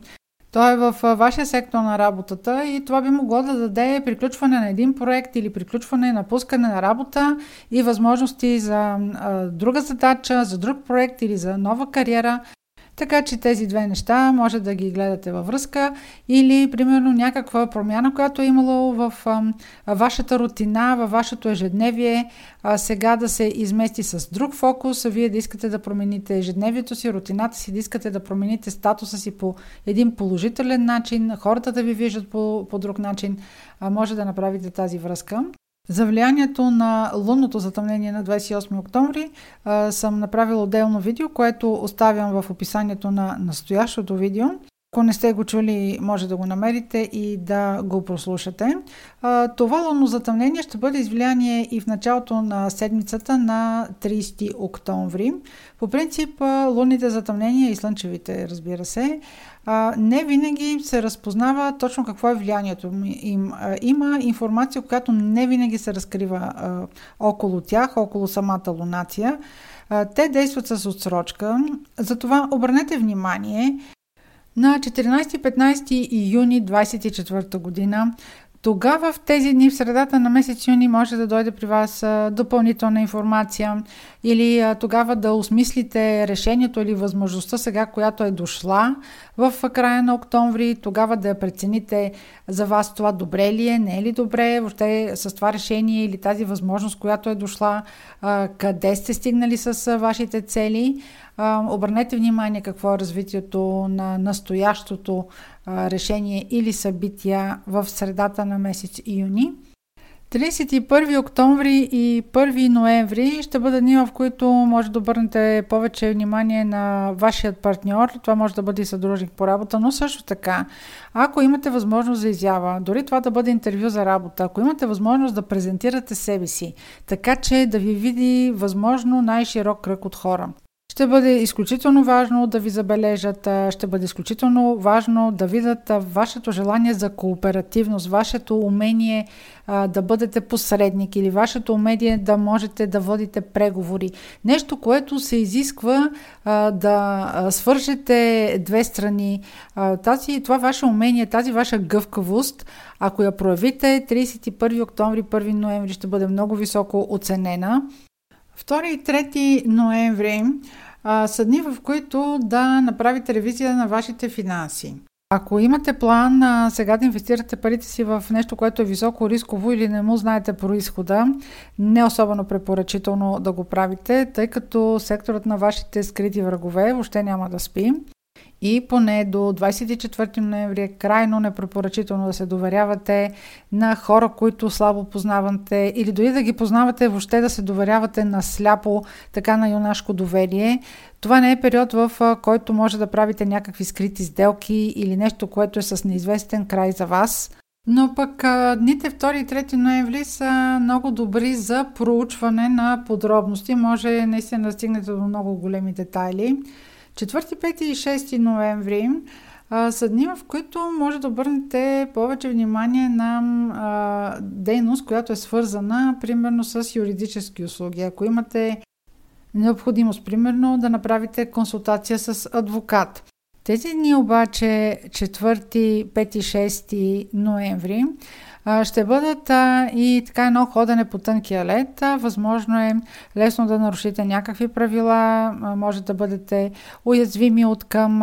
то е в вашия сектор на работата и това би могло да даде приключване на един проект или приключване, напускане на работа и възможности за а, друга задача, за друг проект или за нова кариера. Така че тези две неща може да ги гледате във връзка или примерно някаква промяна, която е имало в а, вашата рутина, във вашето ежедневие, а, сега да се измести с друг фокус, а вие да искате да промените ежедневието си, рутината си, да искате да промените статуса си по един положителен начин, хората да ви виждат по, по друг начин, а, може да направите тази връзка. За влиянието на лунното затъмнение на 28 октомври съм направила отделно видео, което оставям в описанието на настоящото видео. Ако не сте го чули, може да го намерите и да го прослушате. Това лунно затъмнение ще бъде извлияние и в началото на седмицата на 30 октомври. По принцип, лунните затъмнения и слънчевите, разбира се, не винаги се разпознава точно какво е влиянието им. Има информация, която не винаги се разкрива около тях, около самата лунация. Те действат с отсрочка, затова обърнете внимание на 14-15 юни 24 година тогава в тези дни, в средата на месец юни, може да дойде при вас допълнителна информация или а, тогава да осмислите решението или възможността сега, която е дошла в края на октомври, тогава да прецените за вас това добре ли е, не е ли добре, въобще с това решение или тази възможност, която е дошла, а, къде сте стигнали с вашите цели. Обърнете внимание какво е развитието на настоящото решение или събития в средата на месец юни. 31 октомври и 1 ноември ще бъдат дни, в които може да обърнете повече внимание на вашият партньор. Това може да бъде и съдружник по работа, но също така, ако имате възможност за изява, дори това да бъде интервю за работа, ако имате възможност да презентирате себе си, така че да ви види възможно най-широк кръг от хора. Ще бъде изключително важно да ви забележат, ще бъде изключително важно да видят вашето желание за кооперативност, вашето умение да бъдете посредник или вашето умение да можете да водите преговори. Нещо, което се изисква да свържете две страни. Тази, това ваше умение, тази ваша гъвкавост, ако я проявите, 31 октомври, 1 ноември ще бъде много високо оценена. 2 и 3 ноември а, са дни, в които да направите ревизия на вашите финанси. Ако имате план а, сега да инвестирате парите си в нещо, което е високо рисково или не му знаете происхода, не особено препоръчително да го правите, тъй като секторът на вашите скрити врагове въобще няма да спи и поне до 24 ноември е крайно непрепоръчително да се доверявате на хора, които слабо познавате или дори да ги познавате, въобще да се доверявате на сляпо, така на юнашко доверие. Това не е период, в който може да правите някакви скрити сделки или нещо, което е с неизвестен край за вас. Но пък дните 2 и 3 ноември са много добри за проучване на подробности. Може наистина да стигнете до много големи детайли. 4, 5 и 6 ноември а, са дни, в които може да обърнете повече внимание на а, дейност, която е свързана примерно с юридически услуги. Ако имате необходимост, примерно, да направите консултация с адвокат. Тези дни обаче, 4, 5 и 6 ноември, ще бъдат и така едно ходене по тънкия лед. Възможно е лесно да нарушите някакви правила, може да бъдете уязвими от към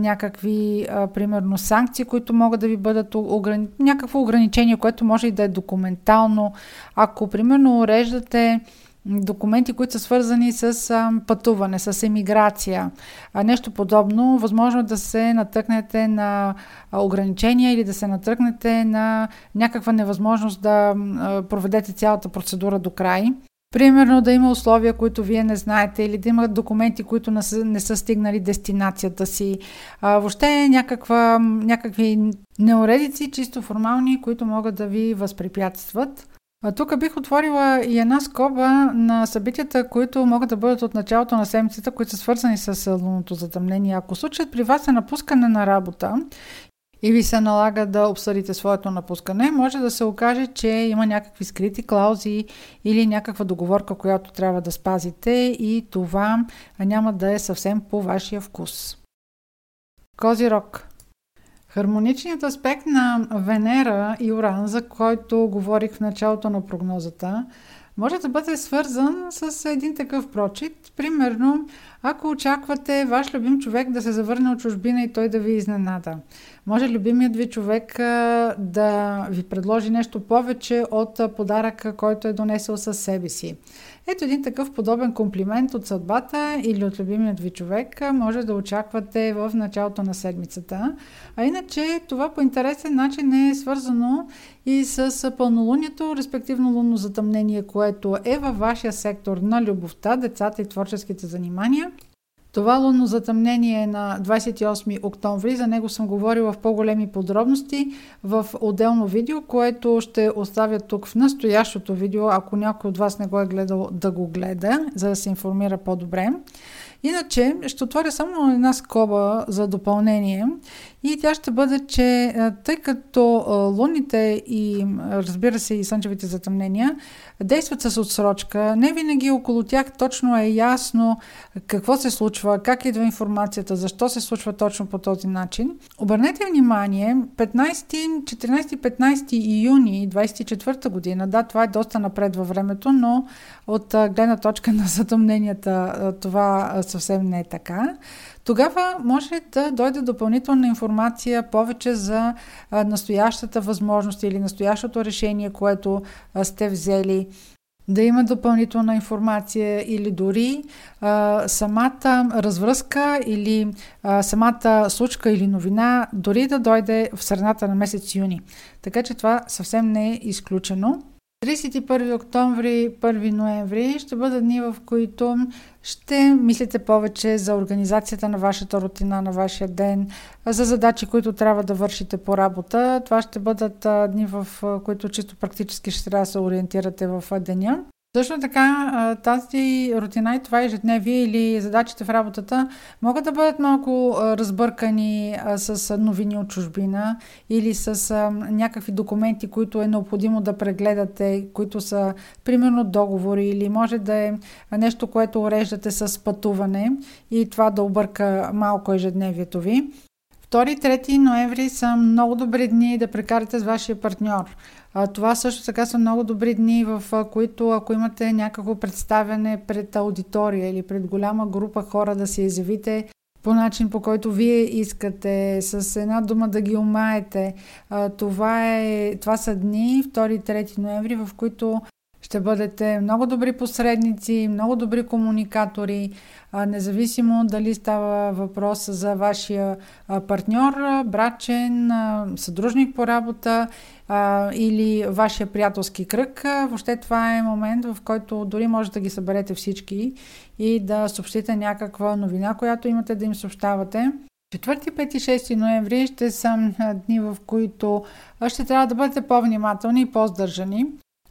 някакви, примерно, санкции, които могат да ви бъдат ограни... някакво ограничение, което може и да е документално. Ако, примерно, уреждате документи, които са свързани с пътуване, с емиграция, а, нещо подобно, възможно е да се натъкнете на ограничения или да се натъкнете на някаква невъзможност да проведете цялата процедура до край. Примерно да има условия, които вие не знаете, или да има документи, които не са, не са стигнали дестинацията си. А, въобще някаква, някакви неуредици, чисто формални, които могат да ви възпрепятстват. Тук бих отворила и една скоба на събитията, които могат да бъдат от началото на седмицата, които са свързани с лунното затъмнение. Ако случаят при вас е напускане на работа и ви се налага да обсъдите своето напускане, може да се окаже, че има някакви скрити клаузи или някаква договорка, която трябва да спазите и това няма да е съвсем по вашия вкус. Козирог Хармоничният аспект на Венера и Уран, за който говорих в началото на прогнозата, може да бъде свързан с един такъв прочит. Примерно, ако очаквате ваш любим човек да се завърне от чужбина и той да ви изненада. Може любимият ви човек да ви предложи нещо повече от подаръка, който е донесъл със себе си. Ето един такъв подобен комплимент от съдбата или от любимият ви човек може да очаквате в началото на седмицата. А иначе това по интересен начин е свързано и с пълнолунието, респективно лунно затъмнение, което е във вашия сектор на любовта, децата и творческите занимания. Това лунно затъмнение на 28 октомври. За него съм говорила в по-големи подробности в отделно видео, което ще оставя тук в настоящото видео, ако някой от вас не го е гледал да го гледа, за да се информира по-добре. Иначе ще отворя само една скоба за допълнение и тя ще бъде, че тъй като луните и разбира се и слънчевите затъмнения действат с отсрочка, не винаги около тях точно е ясно какво се случва, как идва информацията, защо се случва точно по този начин. Обърнете внимание, 15, 14-15 юни 24 година, да, това е доста напред във времето, но от гледна точка на затъмненията това съвсем не е така тогава може да дойде допълнителна информация повече за настоящата възможност или настоящото решение, което сте взели да има допълнителна информация или дори а, самата развръзка или а, самата случка или новина дори да дойде в средата на месец юни. Така че това съвсем не е изключено. 31 октомври, 1 ноември ще бъдат дни, в които ще мислите повече за организацията на вашата рутина, на вашия ден, за задачи, които трябва да вършите по работа. Това ще бъдат дни, в които чисто практически ще трябва да се ориентирате в деня. Също така тази рутина и това ежедневие или задачите в работата могат да бъдат малко разбъркани с новини от чужбина или с някакви документи, които е необходимо да прегледате, които са примерно договори или може да е нещо, което уреждате с пътуване и това да обърка малко ежедневието ви. 2-3 ноември са много добри дни да прекарате с вашия партньор. А, това също така са много добри дни, в които ако имате някакво представяне пред аудитория или пред голяма група хора да се изявите по начин, по който вие искате, с една дума да ги умаете. А, това, е, това са дни, 2-3 ноември, в които ще бъдете много добри посредници, много добри комуникатори, независимо дали става въпрос за вашия партньор, брачен, съдружник по работа или вашия приятелски кръг. Въобще това е момент, в който дори може да ги съберете всички и да съобщите някаква новина, която имате да им съобщавате. 4, 5 и 6 ноември ще са дни, в които ще трябва да бъдете по-внимателни и по-здържани.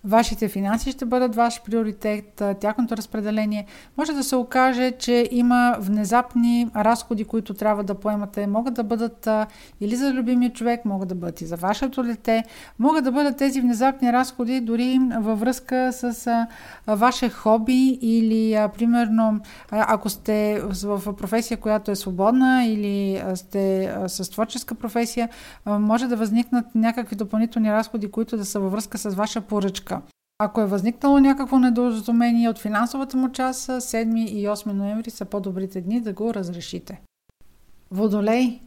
Вашите финанси ще бъдат ваш приоритет, тяхното разпределение. Може да се окаже, че има внезапни разходи, които трябва да поемате. Могат да бъдат или за любимия човек, могат да бъдат и за вашето дете. Могат да бъдат тези внезапни разходи дори във връзка с ваше хоби или, примерно, ако сте в професия, която е свободна или сте с творческа професия, може да възникнат някакви допълнителни разходи, които да са във връзка с ваша поръчка. Ако е възникнало някакво недоразумение от финансовата му част, 7 и 8 ноември са по-добрите дни да го разрешите. Водолей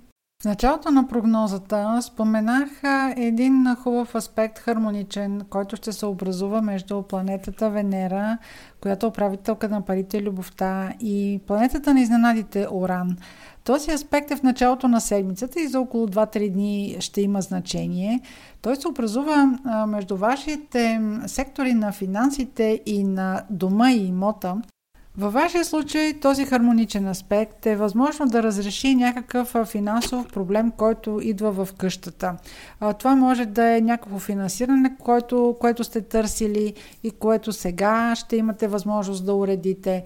в началото на прогнозата споменах един хубав аспект, хармоничен, който ще се образува между планетата Венера, която е управителка на парите и любовта, и планетата на изненадите Оран. Този аспект е в началото на седмицата и за около 2-3 дни ще има значение. Той се образува между вашите сектори на финансите и на дома и имота, Във вашия случай този хармоничен аспект е възможно да разреши някакъв финансов проблем, който идва в къщата. Това може да е някакво финансиране, което, което сте търсили и което сега ще имате възможност да уредите.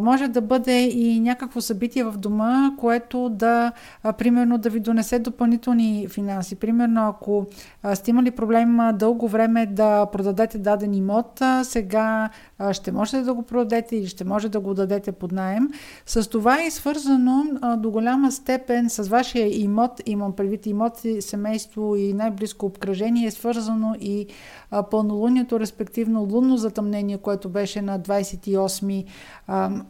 Може да бъде и някакво събитие в дома, което да, примерно, да ви донесе допълнителни финанси. Примерно, ако сте имали проблем дълго време да продадете даден имот, сега ще можете да го продадете или ще може да го дадете под найем. С това е свързано до голяма степен с вашия имот, имам предвид имот, семейство и най-близко обкръжение, е свързано и пълнолунието, респективно лунно затъмнение, което беше на 28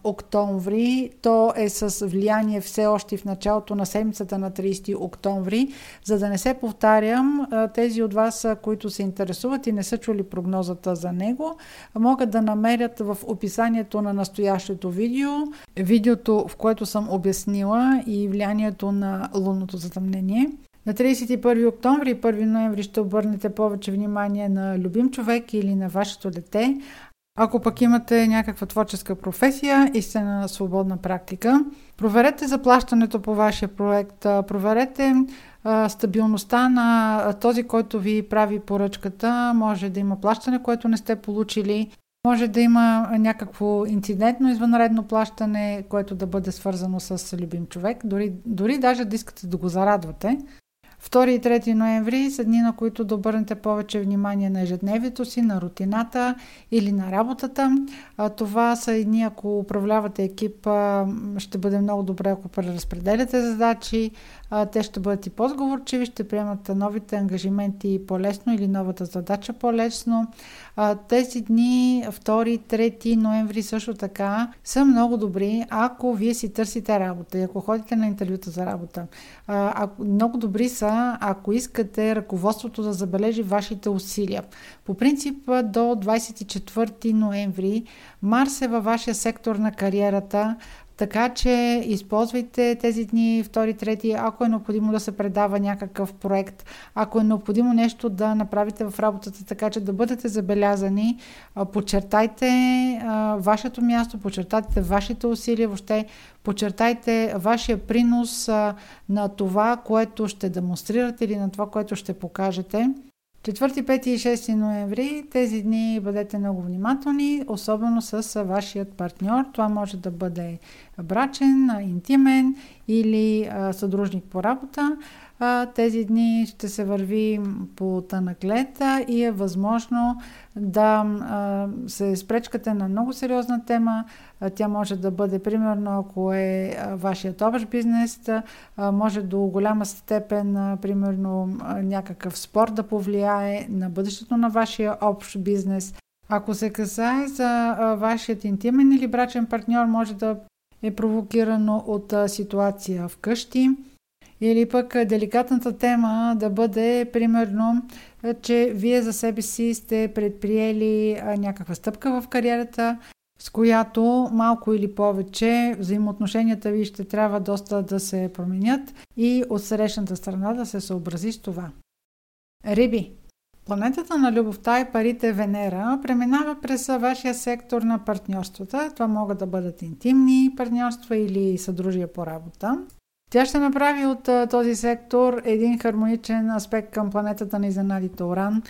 октомври. То е с влияние все още в началото на седмицата на 30 октомври. За да не се повтарям, тези от вас, които се интересуват и не са чули прогнозата за него, могат да намерят в описанието на настоящето видео, видеото, в което съм обяснила и влиянието на лунното затъмнение. На 31 октомври и 1 ноември ще обърнете повече внимание на любим човек или на вашето дете. Ако пък имате някаква творческа професия, истина свободна практика, проверете заплащането по вашия проект, проверете стабилността на този, който ви прави поръчката. Може да има плащане, което не сте получили. Може да има някакво инцидентно извънредно плащане, което да бъде свързано с любим човек. Дори, дори даже да искате да го зарадвате. 2 и 3 ноември са дни, на които да обърнете повече внимание на ежедневието си, на рутината или на работата. Това са и дни, ако управлявате екип, ще бъде много добре, ако преразпределяте задачи, те ще бъдат и по-сговорчиви, ще приемат новите ангажименти по-лесно или новата задача по-лесно. Тези дни, 2-3 ноември също така, са много добри, ако вие си търсите работа и ако ходите на интервюта за работа. Много добри са, ако искате ръководството да забележи вашите усилия. По принцип, до 24 ноември Марс е във вашия сектор на кариерата, така че използвайте тези дни, втори, трети, ако е необходимо да се предава някакъв проект, ако е необходимо нещо да направите в работата, така че да бъдете забелязани, подчертайте вашето място, подчертайте вашите усилия, въобще подчертайте вашия принос на това, което ще демонстрирате или на това, което ще покажете. 4, 5 и 6 ноември тези дни бъдете много внимателни, особено с вашият партньор. Това може да бъде брачен, интимен или съдружник по работа тези дни ще се върви по тънък лед и е възможно да се спречкате на много сериозна тема. Тя може да бъде, примерно, ако е вашият общ бизнес, може до голяма степен, примерно, някакъв спорт да повлияе на бъдещето на вашия общ бизнес. Ако се касае за вашият интимен или брачен партньор, може да е провокирано от ситуация вкъщи или пък деликатната тема да бъде, примерно, че вие за себе си сте предприели някаква стъпка в кариерата, с която малко или повече взаимоотношенията ви ще трябва доста да се променят и от срещната страна да се съобрази с това. Риби. Планетата на любовта и парите Венера преминава през вашия сектор на партньорствата. Това могат да бъдат интимни партньорства или съдружия по работа. Тя ще направи от а, този сектор един хармоничен аспект към планетата на изненадите Оран.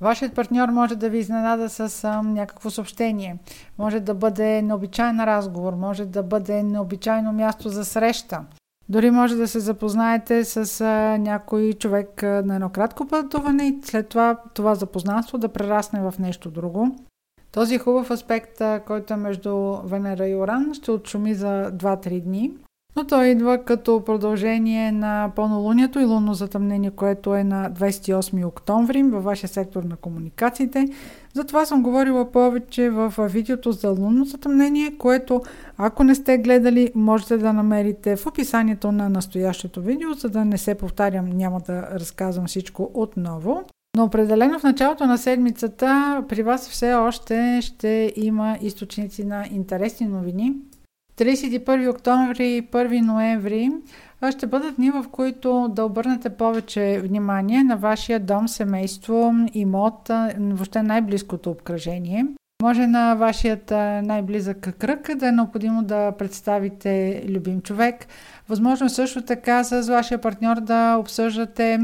Вашият партньор може да ви изненада с а, някакво съобщение. Може да бъде необичайен разговор, може да бъде необичайно място за среща. Дори може да се запознаете с а, някой човек а, на едно кратко пътуване и след това това запознанство да прерасне в нещо друго. Този хубав аспект, а, който е между Венера и Оран, ще отшуми за 2-3 дни. Но той идва като продължение на пълнолунието и лунно затъмнение, което е на 28 октомври във вашия сектор на комуникациите. Затова съм говорила повече в видеото за лунно затъмнение, което ако не сте гледали, можете да намерите в описанието на настоящото видео, за да не се повтарям, няма да разказвам всичко отново. Но определено в началото на седмицата при вас все още ще има източници на интересни новини, 31 октомври и 1 ноември ще бъдат дни, в които да обърнете повече внимание на вашия дом, семейство, имот, въобще най-близкото обкръжение. Може на вашият най-близък кръг да е необходимо да представите любим човек. Възможно е също така с вашия партньор да обсъждате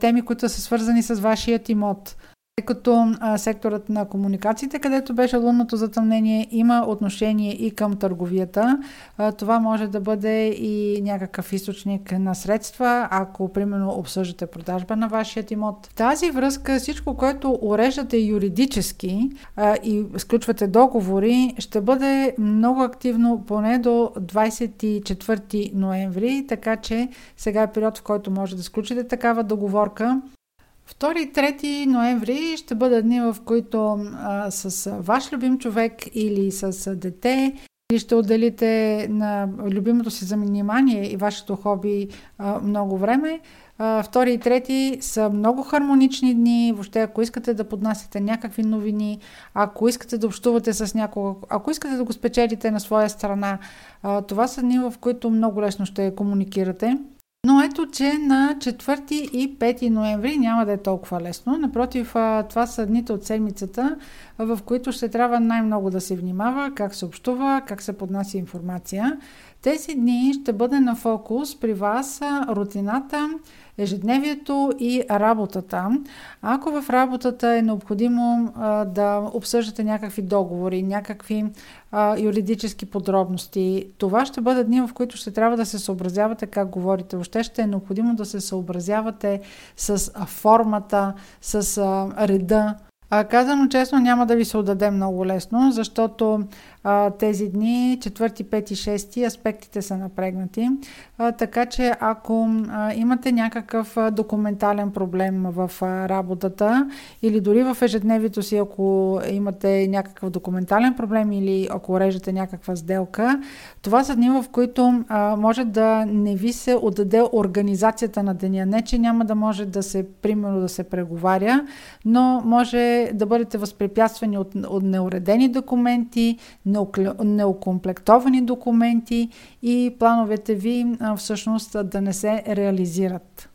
теми, които са свързани с вашият имот тъй като а, секторът на комуникациите, където беше лунното затъмнение, има отношение и към търговията. А, това може да бъде и някакъв източник на средства, ако примерно обсъждате продажба на вашият имот. В тази връзка всичко, което уреждате юридически а, и сключвате договори, ще бъде много активно поне до 24 ноември, така че сега е период, в който може да сключите такава договорка. 2 и 3 ноември ще бъдат дни, в които а, с ваш любим човек или с дете или ще отделите на любимото си занимание и вашето хоби а, много време. А, втори и трети са много хармонични дни. Въобще, ако искате да поднасяте някакви новини, ако искате да общувате с някого, ако искате да го спечелите на своя страна, това са дни, в които много лесно ще комуникирате. Но ето, че на 4 и 5 ноември няма да е толкова лесно. Напротив, това са дните от седмицата, в които ще трябва най-много да се внимава как се общува, как се поднася информация. Тези дни ще бъде на фокус при вас рутината, ежедневието и работата. Ако в работата е необходимо а, да обсъждате някакви договори, някакви а, юридически подробности, това ще бъдат дни, в които ще трябва да се съобразявате как говорите. Въобще ще е необходимо да се съобразявате с формата, с а, реда. А, казано честно, няма да ви се отдаде много лесно, защото тези дни, 4, 5 и 6, аспектите са напрегнати. Така че ако имате някакъв документален проблем в работата или дори в ежедневието си, ако имате някакъв документален проблем или ако режете някаква сделка, това са дни, в които може да не ви се отдаде организацията на деня. Не, че няма да може да се, примерно, да се преговаря, но може да бъдете възпрепятствани от, от неуредени документи, неокомплектовани документи и плановете ви всъщност да не се реализират.